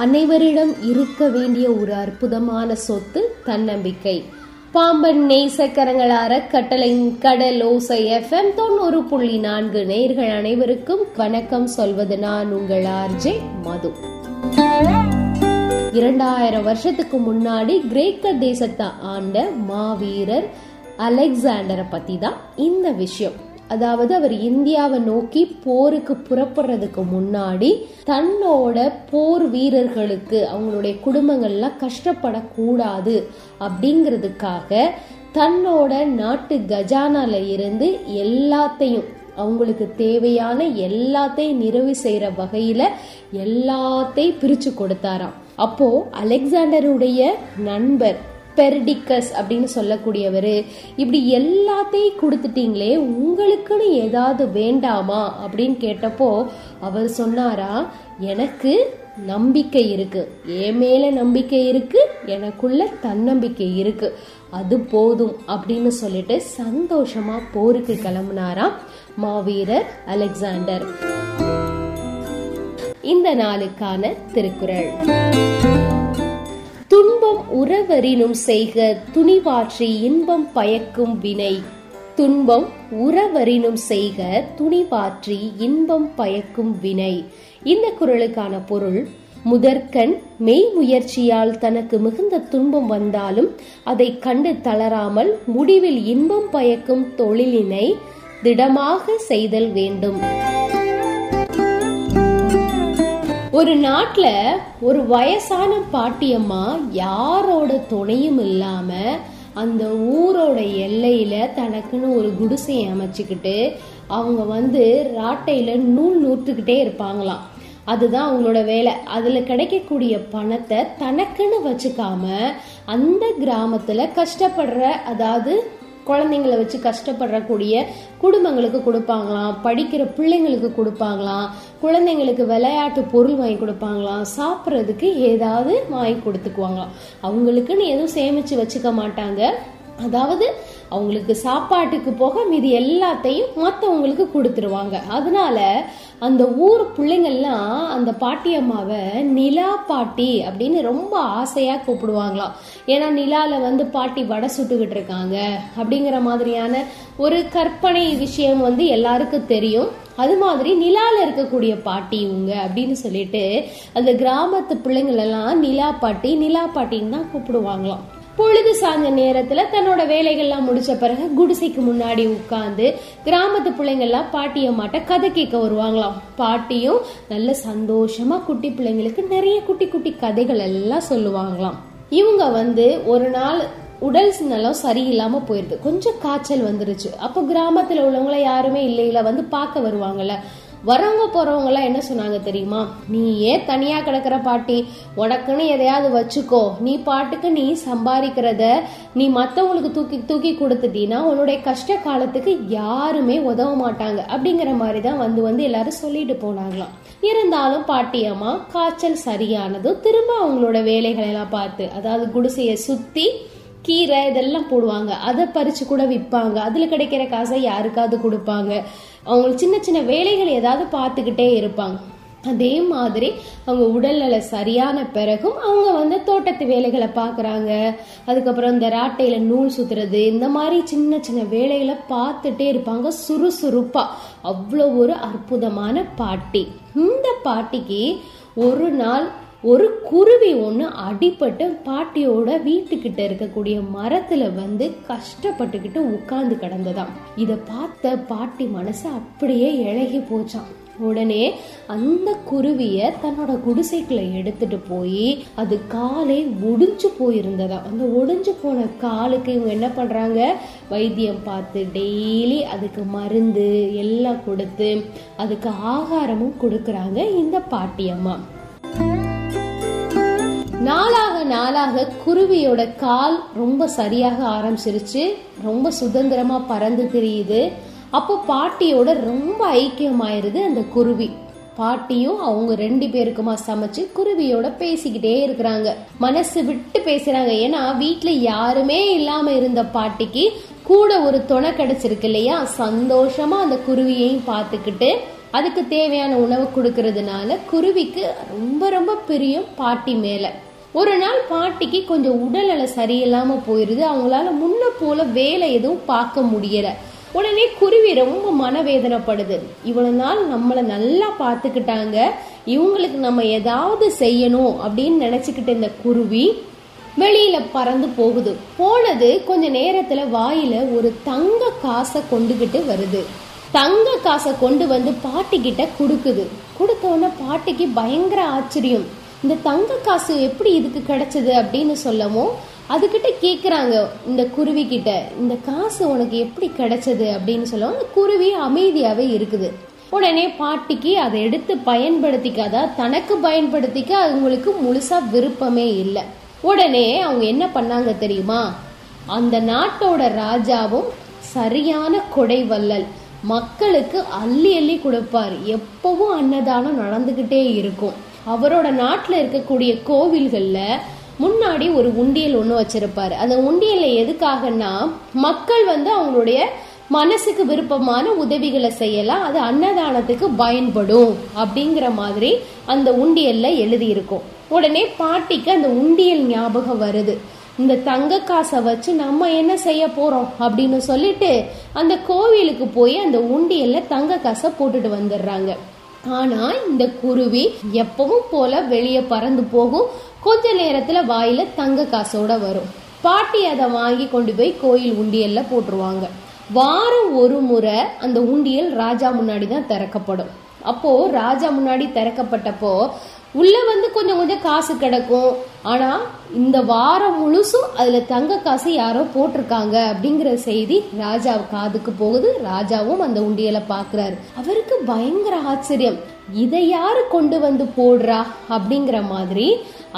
அனைவரிடம் இருக்க வேண்டிய ஒரு அற்புதமான சொத்து தன்னம்பிக்கை. பாம்பன் நேசக்கரங்கள் அறக்கட்டளையின் கடல் ஓசை எஃப்எம் தொண்ணூறு புள்ளி நான்கு நேர்கள் அனைவருக்கும் வணக்கம் சொல்வது நான் உங்கள் ஆர்ஜே மது. இரண்டாயிரம் வருஷத்துக்கு முன்னாடி கிரேக்க தேசத்தை ஆண்ட மாவீரர் அலெக்சாண்டரை பத்தி தான் இந்த விஷயம். அதாவது அவர் இந்தியாவை நோக்கி போருக்கு புறப்படுறதுக்கு முன்னாடி தன்னோட போர் வீரர்களுக்கு அவங்களுடைய குடும்பங்கள்லாம் கஷ்டப்படக்கூடாது அப்படிங்கிறதுக்காக தன்னோட நாட்டு கஜானால இருந்து எல்லாத்தையும் அவங்களுக்கு தேவையான எல்லாத்தையும் நிறைவு செய்யற வகையில எல்லாத்தையும் பிரிச்சு கொடுத்தாராம். அப்போ அலெக்சாண்டருடைய நண்பர் பெர்டிக்கஸ் அப்படின்னு சொல்லக்கூடியவர். இப்படி எல்லாத்தையும் கொடுத்துட்டீங்களே உங்களுக்குன்னு ஏதாவது வேண்டாமா அப்படின்னு கேட்டப்போ அவர் சொன்னாரா எனக்கு நம்பிக்கை இருக்கு. என் மேல நம்பிக்கை இருக்கு எனக்குள்ள தன்னம்பிக்கை இருக்கு. அது போதும் அப்படின்னு சொல்லிட்டு சந்தோஷமா போருக்கு கிளம்புனாராம் மாவீரர் அலெக்சாண்டர். இந்த நாளுக்கான திருக்குறள். உறவரினும் செய்க துணிவாற்றி இன்பம் பயக்கும் வினை. துன்பம் உறவரினும் செய்க துணிவாற்றி இன்பம் பயக்கும் வினை. இந்த குரலுக்கான பொருள் முதற்கண் மெய் முயற்சியால் தனக்கு மிகுந்த துன்பம் வந்தாலும் அதை கண்டு தளராமல் முடிவில் இன்பம் பயக்கும் தொழிலினை திடமாக செய்தல் வேண்டும். ஒரு நாட்டில் ஒரு வயசான பாட்டியம்மா யாரோட துணையும் இல்லாமல் அந்த ஊரோட எல்லையில் தனக்குன்னு ஒரு குடிசையை அமைச்சிக்கிட்டு அவங்க வந்து ராட்டையில் நூல் நூற்றுக்கிட்டே இருப்பாங்களாம். அதுதான் அவங்களோட வேலை. அதில் கிடைக்கக்கூடிய பணத்தை தனக்குன்னு வச்சுக்காம அந்த கிராமத்தில் கஷ்டப்படுற அதாவது குழந்தைங்களை வச்சு கஷ்டப்படக்கூடிய குடும்பங்களுக்கு கொடுப்பாங்களாம் படிக்கிற பிள்ளைங்களுக்கு கொடுப்பாங்களாம் குழந்தைங்களுக்கு விளையாட்டு பொருள் வாங்கி கொடுப்பாங்களாம் சாப்பிட்றதுக்கு ஏதாவது வாங்கி கொடுத்துக்குவாங்களாம். அவங்களுக்குன்னு எதுவும் சேமிச்சு வச்சுக்க மாட்டாங்க. அதாவது அவங்களுக்கு சாப்பாட்டுக்கு போக மீதி எல்லாத்தையும் மற்றவங்களுக்கு கொடுத்துருவாங்க. அதனால அந்த ஊர் பிள்ளைங்கள்லாம் அந்த பாட்டியம்மாவை நிலா பாட்டி அப்படின்னு ரொம்ப ஆசையாக கூப்பிடுவாங்களாம். ஏன்னா நிலாவில் வந்து பாட்டி வடை சுட்டுக்கிட்டு இருக்காங்க அப்படிங்கிற மாதிரியான ஒரு கற்பனை விஷயம் வந்து எல்லாருக்கும் தெரியும். அது மாதிரி நிலாவில் இருக்கக்கூடிய பாட்டி இவங்க அப்படின்னு சொல்லிட்டு அந்த கிராமத்து பிள்ளைங்களெல்லாம் நிலா பாட்டி நிலா பாட்டின்னு தான் கூப்பிடுவாங்களாம். பொழுது சார்ந்த நேரத்துல தன்னோட வேலைகள்லாம் முடிச்ச பிறகு குடிசைக்கு முன்னாடி உட்கார்ந்து கிராமத்து பிள்ளைங்கள்லாம் பாட்டியம்மாட்ட கதை கேட்க வருவாங்களாம். பாட்டியும் நல்ல சந்தோஷமா குட்டி பிள்ளைங்களுக்கு நிறைய குட்டி குட்டி கதைகள் எல்லாம் சொல்லுவாங்களாம். இவங்க வந்து ஒரு நாள் உடல் நலம் சரியில்லாம போயிருது. கொஞ்சம் காய்ச்சல் வந்துருச்சு. அப்போ கிராமத்துல உள்ளவங்கள யாருமே இல்லையில வந்து பார்க்க வருவாங்கல்ல. வரவங்க போறவங்க என்ன சொன்னாங்க தெரியுமா? நீ ஏன் தனியா கிடக்குற பாட்டி? உனக்குன்னு எதையாவது வச்சுக்கோ. நீ பாட்டுக்கு நீ சம்பாதிக்கிறத நீ மத்தவங்களுக்கு தூக்கி தூக்கி கொடுத்துட்டீன்னா உன்னுடைய கஷ்ட காலத்துக்கு யாருமே உதவ மாட்டாங்க. அப்படிங்கிற மாதிரி தான் வந்து வந்து எல்லாரும் சொல்லிட்டு போனாங்களாம். இருந்தாலும் பாட்டியம்மா காய்ச்சல் சரியானதும் திரும்ப அவங்களோட வேலைகளை எல்லாம் பார்த்து அதாவது குடிசையை சுத்தி கீரை இதெல்லாம் போடுவாங்க. அதை பறிச்சு கூட விற்பாங்க. அதுல கிடைக்கிற காசை யாருக்காவது கொடுப்பாங்க. அவங்க சின்ன சின்ன வேலைகள் ஏதாவது பார்த்துக்கிட்டே இருப்பாங்க. அதே மாதிரி அவங்க உடல்நல சரியான பிறகும் அவங்க வந்து தோட்டத்து வேலைகளை பார்க்குறாங்க. அதுக்கப்புறம் இந்த ராட்டையில நூல் சுத்துறது இந்த மாதிரி சின்ன சின்ன வேலைகளை பார்த்துட்டே இருப்பாங்க. சுறுசுறுப்பா. அவ்வளோ ஒரு அற்புதமான பாட்டி. இந்த பாட்டிக்கு ஒரு நாள் ஒரு குருவி ஒன்று அடிபட்டு பாட்டியோட வீட்டுக்கிட்ட இருக்கக்கூடிய மரத்துல வந்து கஷ்டப்பட்டுக்கிட்டு உட்கார்ந்து கிடந்ததாம். இதை பார்த்த பாட்டி மனசு அப்படியே இழகி போச்சாம். உடனே அந்த குருவிய தன்னோட குடிசைக்குள்ள எடுத்துட்டு போய் அது காலை ஒடிஞ்சு போயிருந்ததா அந்த ஒடிஞ்சு போன காலுக்கு இவங்க என்ன பண்றாங்க? வைத்தியம் பார்த்து டெய்லி அதுக்கு மருந்து எல்லாம் கொடுத்து அதுக்கு ஆகாரமும் கொடுக்கறாங்க இந்த பாட்டியம்மா நாளாக நாளாக குருவியோட கால் ரொம்ப சரியாக ஆரம்பிச்சிருச்சு. ரொம்ப சுதந்திரமா பறந்து தெரியுது. அப்போ பாட்டியோட ரொம்ப ஐக்கியமாயிருது அந்த குருவி. பாட்டியும் அவங்க ரெண்டு பேருக்குமா சமைச்சு குருவியோட பேசிக்கிட்டே இருக்கிறாங்க. மனசு விட்டு பேசுறாங்க. ஏன்னா வீட்டுல யாருமே இல்லாம இருந்த பாட்டிக்கு கூட ஒரு துணை கிடைச்சிருக்கு இல்லையா? சந்தோஷமா அந்த குருவியையும் பார்த்துக்கிட்டு அதுக்கு தேவையான உணவு கொடுக்கறதுனால குருவிக்கு ரொம்ப ரொம்ப பிரியம் பாட்டி மேலே. ஒரு நாள் பாட்டிக்கு கொஞ்சம் உடல்நல சரியில்லாம போயிருது. அவங்களால முன்ன போல வேலை எதுவும் பார்க்க முடியல. உடனே குருவி ரொம்ப மனவேதனைப்படுது. இவ்வளவு நாள் நம்மளை நல்லா பார்த்துக்கிட்டாங்க. இவங்களுக்கு நம்ம ஏதாவது செய்யணும் அப்படின்னு நினச்சிக்கிட்டு இந்த குருவி வெளியில பறந்து போகுது. போனது கொஞ்ச நேரத்துல வாயில ஒரு தங்க காசை கொண்டுகிட்டு வருது. தங்க காசை கொண்டு வந்து பாட்டி கிட்ட கொடுக்குது. கொடுத்த உடனே பாட்டிக்கு பயங்கர ஆச்சரியம். இந்த தங்க காசு எப்படி இதுக்கு கிடைச்சது அப்படின்னு சொல்லவும் அதுக்கிட்ட கேட்குறாங்க இந்த குருவி கிட்ட இந்த காசு உனக்கு எப்படி கிடைச்சது அப்படின்னு சொல்லவும் அந்த குருவி அமைதியாகவே இருக்குது. உடனே பாட்டிக்கு அதை எடுத்து பயன்படுத்திக்காதா தனக்கு பயன்படுத்திக்க அவங்களுக்கு முழுசாக விருப்பமே இல்லை. உடனே அவங்க என்ன பண்ணாங்க தெரியுமா? அந்த நாட்டோட ராஜாவும் சரியான கொடை வள்ளல் மக்களுக்கு அள்ளி அள்ளி கொடுப்பார். எப்பவும் அன்னதானம் நடந்துக்கிட்டே இருக்கும். அவரோட நாட்டில் இருக்கக்கூடிய கோவில்களில் முன்னாடி ஒரு உண்டியல் ஒன்று வச்சுருப்பார். அந்த உண்டியலில் எதுக்காகன்னா மக்கள் வந்து அவங்களுடைய மனசுக்கு விருப்பமான உதவிகளை செய்யலாம். அது அன்னதானத்துக்கு பயன்படும் அப்படிங்கிற மாதிரி அந்த உண்டியலில் எழுதியிருக்கும். உடனே பாட்டிக்கு அந்த உண்டியல் ஞாபகம் வருது. இந்த தங்க காசை வச்சு நம்ம என்ன செய்ய போகிறோம் அப்படின்னு சொல்லிட்டு அந்த கோவிலுக்கு போய் அந்த உண்டியலில் தங்க காசை போட்டுட்டு வந்துடுறாங்க. ஆனா இந்த குருவி எப்பவும் போல வெளியே பறந்து போகும். கொஞ்ச நேரத்துல வாயில தங்க காசோட வரும். பாட்டி அதை வாங்கி கொண்டு போய் கோயில் உண்டியல்ல போட்டுருவாங்க. வாரம் ஒரு முறை அந்த உண்டியல் ராஜா முன்னாடி தான் திறக்கப்படும். அப்போ ராஜா முன்னாடி திறக்கப்பட்டப்போ உள்ள வந்து கொஞ்சம் கொஞ்சம் காசு கிடக்கும். ஆனா இந்த வாரம் முழுசும் அதுல தங்க காசு யாரோ போட்டிருக்காங்க அப்படிங்கிற செய்தி ராஜா காதுக்கு போகுது. ராஜாவும் அந்த உண்டியலை பாக்குறாரு அவருக்கு பயங்கர ஆச்சரியம். இதை யாரு கொண்டு வந்து போடுறா அப்படிங்கிற மாதிரி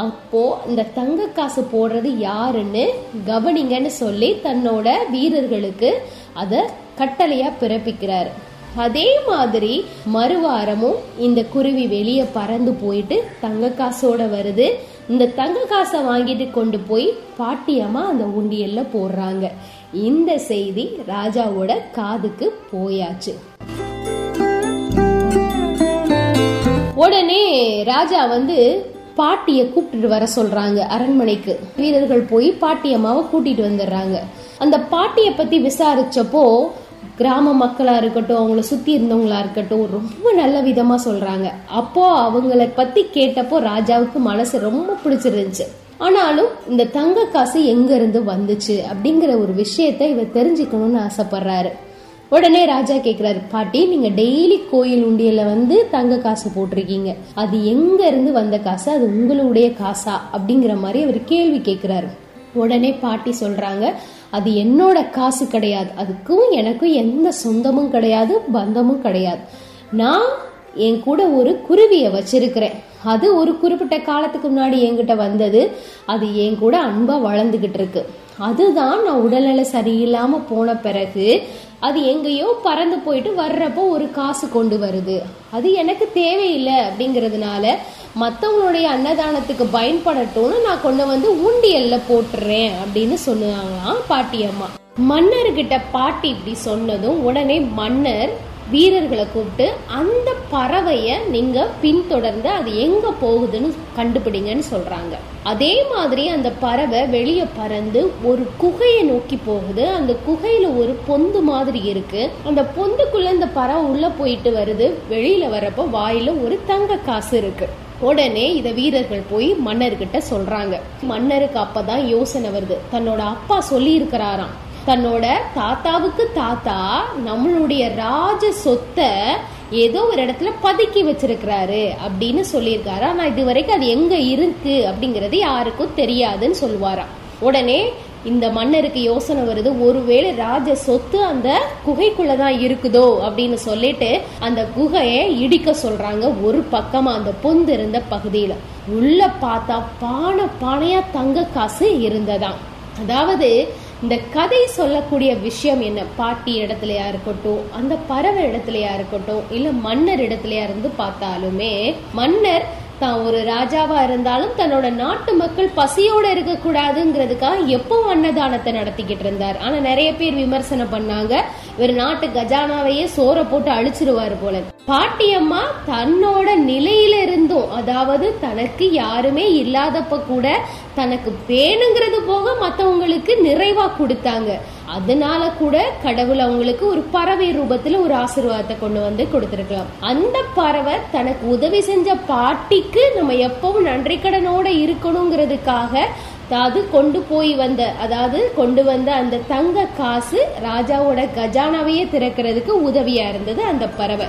அப்போ இந்த தங்க காசு போடுறது யாருன்னு கவனிங்கன்னு சொல்லி தன்னோட வீரர்களுக்கு அத கட்டளையா பிறப்பிக்கிறாரு. அதே மாதிரி மறுவாரமும் இந்த குருவி வெளியே பறந்து போயிட்டு தங்க காசோட வருது. இந்த தங்க காசை வாங்கிட்டு கொண்டு போய் பாட்டியம்மா அந்த உண்டியல்ல போடுறாங்க. இந்த செய்தி ராஜாவோட காதுக்கு போயாச்சு. உடனே ராஜா வந்து பாட்டிய கூப்பிட்டுட்டு வர சொல்றாங்க அரண்மனைக்கு. வீரர்கள் போய் பாட்டியம்மாவை கூட்டிட்டு வந்துடுறாங்க. அந்த பாட்டிய பத்தி விசாரிச்சப்போ கிராம மக்களா இருக்கட்டும் அவங்கள சுத்தி இருந்தவங்களா இருக்கட்டும் ரொம்ப நல்ல விதமா சொல்றாங்க. அப்போ அவங்கள பத்தி கேட்டப்போ ராஜாவுக்கு மனசு ரொம்ப பிடிச்சிருந்துச்சு. ஆனாலும் இந்த தங்க காசு எங்க இருந்து வந்துச்சு அப்படிங்கிற ஒரு விஷயத்த இவர் தெரிஞ்சுக்கணும்னு ஆசைப்படுறாரு. உடனே ராஜா கேக்குறாரு பாட்டி நீங்க டெய்லி கோயில் உண்டியல வந்து தங்க காசு போட்டிருக்கீங்க. அது எங்க இருந்து வந்த காசு? அது உங்களுடைய காசா? அப்படிங்கிற மாதிரி அவர் கேள்வி கேக்குறாரு. உடனே பாட்டி சொல்றாங்க அது என்னோட காசு கிடையாது. அதுக்கும் எனக்கும் எந்த சொந்தமும் கிடையாது பந்தமும் கிடையாது. நான் என் கூட ஒரு குருவியை வச்சிருக்கிறேன். அது ஒரு குறிப்பிட்ட காலத்துக்கு முன்னாடி என்கிட்ட வந்தது. அது என் கூட அன்பா வளர்ந்துகிட்டு இருக்கு. அதுதான் நான் உடல்நல சரியில்லாமல் போன பிறகு அது எங்கேயோ பறந்து போயிட்டு வர்றப்போ ஒரு காசு கொண்டு வருது. அது எனக்கு தேவையில்லை அப்படிங்கிறதுனால மற்றவங்களுடைய அன்னதானத்துக்கு பயன்படட்டும்னு நான் கொண்டு வந்து உண்டியல்ல போட்டுறேன் அப்படின்னு சொன்னாங்களாம் பாட்டியம்மா மன்னர்கிட்ட பாட்டி இப்படி சொன்னதும் உடனே மன்னர் வீரர்களை கூப்பிட்டு அந்த பறவையை நீங்கள் பின்தொடர்ந்து அது எங்கே போகுதுன்னு கண்டுபிடிங்கன்னு சொல்கிறாங்க அதே மாதிரி அந்த பறவை வெளியே பறந்து ஒரு குகையை நோக்கி போகுது. அந்த குகையில் ஒரு பொந்து மாதிரி இருக்குது அந்த பொந்துக்குள்ளே இந்த பறவை உள்ளே போயிட்டு வருது. வெளியில் வரப்போ வாயில் ஒரு தங்க காசு இருக்குது உடனே இதை வீரர்கள் போய் மன்னர்கிட்ட சொல்றாங்க. மன்னருக்கு அப்பதான் யோசனை வருது. தன்னோட அப்பா சொல்லி இருக்கிறாராம் தன்னோட தாத்தாவுக்கு தாத்தா நம்மளுடைய ராஜ சொத்தை ஏதோ ஒரு இடத்துல பதுக்கி வச்சிருக்கிறாரு அப்படின்னு சொல்லியிருக்காரு? ஆனா இது வரைக்கும் அது எங்க இருக்கு அப்படிங்கறது யாருக்கும் தெரியாதுன்னு சொல்லுவாராம். உடனே இந்த மன்னருக்கு யோசனை வருது ஒருவேளை ராஜ சொத்து அந்த குகைக்குள்ளதான் இருக்குதோ? அப்படின்னு சொல்லிட்டு அந்த குகையை இடிக்க சொல்றாங்க ஒரு பக்கமா அந்த பொந்து இருந்த பகுதியில. உள்ள பார்த்தா பானை பானையா தங்க காசு இருந்ததாம். அதாவது இந்த கதை சொல்லக்கூடிய விஷயம் என்ன? பாட்டி இடத்துலையா இருக்கட்டும் அந்த பறவை இடத்துலையா இருக்கட்டும் இல்ல மன்னர் இடத்துலையா இருந்து பார்த்தாலுமே மன்னர் தான் ஒரு ராஜாவா இருந்தாலும் தன்னோட நாட்டு மக்கள் பசியோட இருக்க கூடாதுங்கிறதுக்காக எப்பவும் அன்னதானத்தை நடத்திக்கிட்டு இருந்தார். ஆனா நிறைய பேர் விமர்சனம் பண்ணாங்க. இவர் நாட்டு கஜானாவையே சோற போட்டு அழிச்சிருவாரு போல. பாட்டியம்மா தன்னோட நிலையில இருந்தும் அதாவது தனக்கு யாருமே இல்லாதப்ப கூட தனக்கு வேணுங்கிறது போக மத்தவங்களுக்கு நிறைவா கொடுத்தாங்க. அதனால கூட கடவுள் அவங்களுக்கு ஒரு பறவை ரூபத்துல ஒரு ஆசீர்வாதத்தை கொண்டு வந்து கொடுத்துருக்கலாம். அந்த பறவை தனக்கு உதவி செஞ்ச பாட்டிக்கு நம்ம எப்பவும் நன்றி கடனோட இருக்கணுங்கிறதுக்காக அதாவது கொண்டு போய் வந்த அதாவது கொண்டு வந்த அந்த தங்க காசு ராஜாவோட கஜானாவையே திறக்கிறதுக்கு உதவியா இருந்தது அந்த பறவை.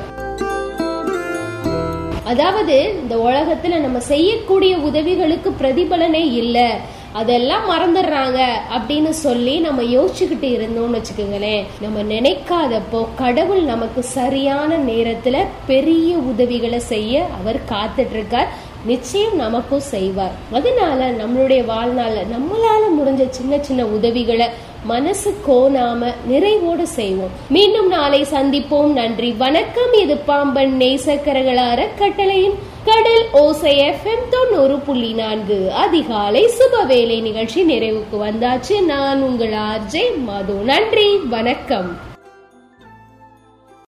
அதாவது இந்த உலகத்துல நம்ம செய்யக்கூடிய உதவிகளுக்கு பிரதிபலனே இல்லை. அதெல்லாம் மறந்துடுறாங்க அப்படின்னு சொல்லி நம்ம யோசிச்சுக்கிட்டு இருந்தோம்னு வச்சுக்கோங்களேன். நம்ம நினைக்காதப்போ கடவுள் நமக்கு சரியான நேரத்துல பெரிய உதவிகளை செய்ய அவர் காத்துட்டு இருக்கார் நிச்சயம் நமக்கும் செய்வார். அதனால நம்மளுடைய வாழ்நாள்ல நம்மளால முடிஞ்ச சின்ன சின்ன உதவிகளை மனசு கோணாம நிறைவோடு செய்வோம். மீண்டும் நாளை சந்திப்போம். நன்றி. வணக்கம். இது பாம்பன் நேசக்கரகளார கட்டளையின் கடல் ஓசை எஃப்எம் தொண்ணூறு புள்ளி நான்கு. அதிகாலை சுபவேளை நிகழ்ச்சி நிறைவுக்கு வந்தாச்சு. நான் உங்கள் ஆர்ஜே மது. நன்றி. வணக்கம்.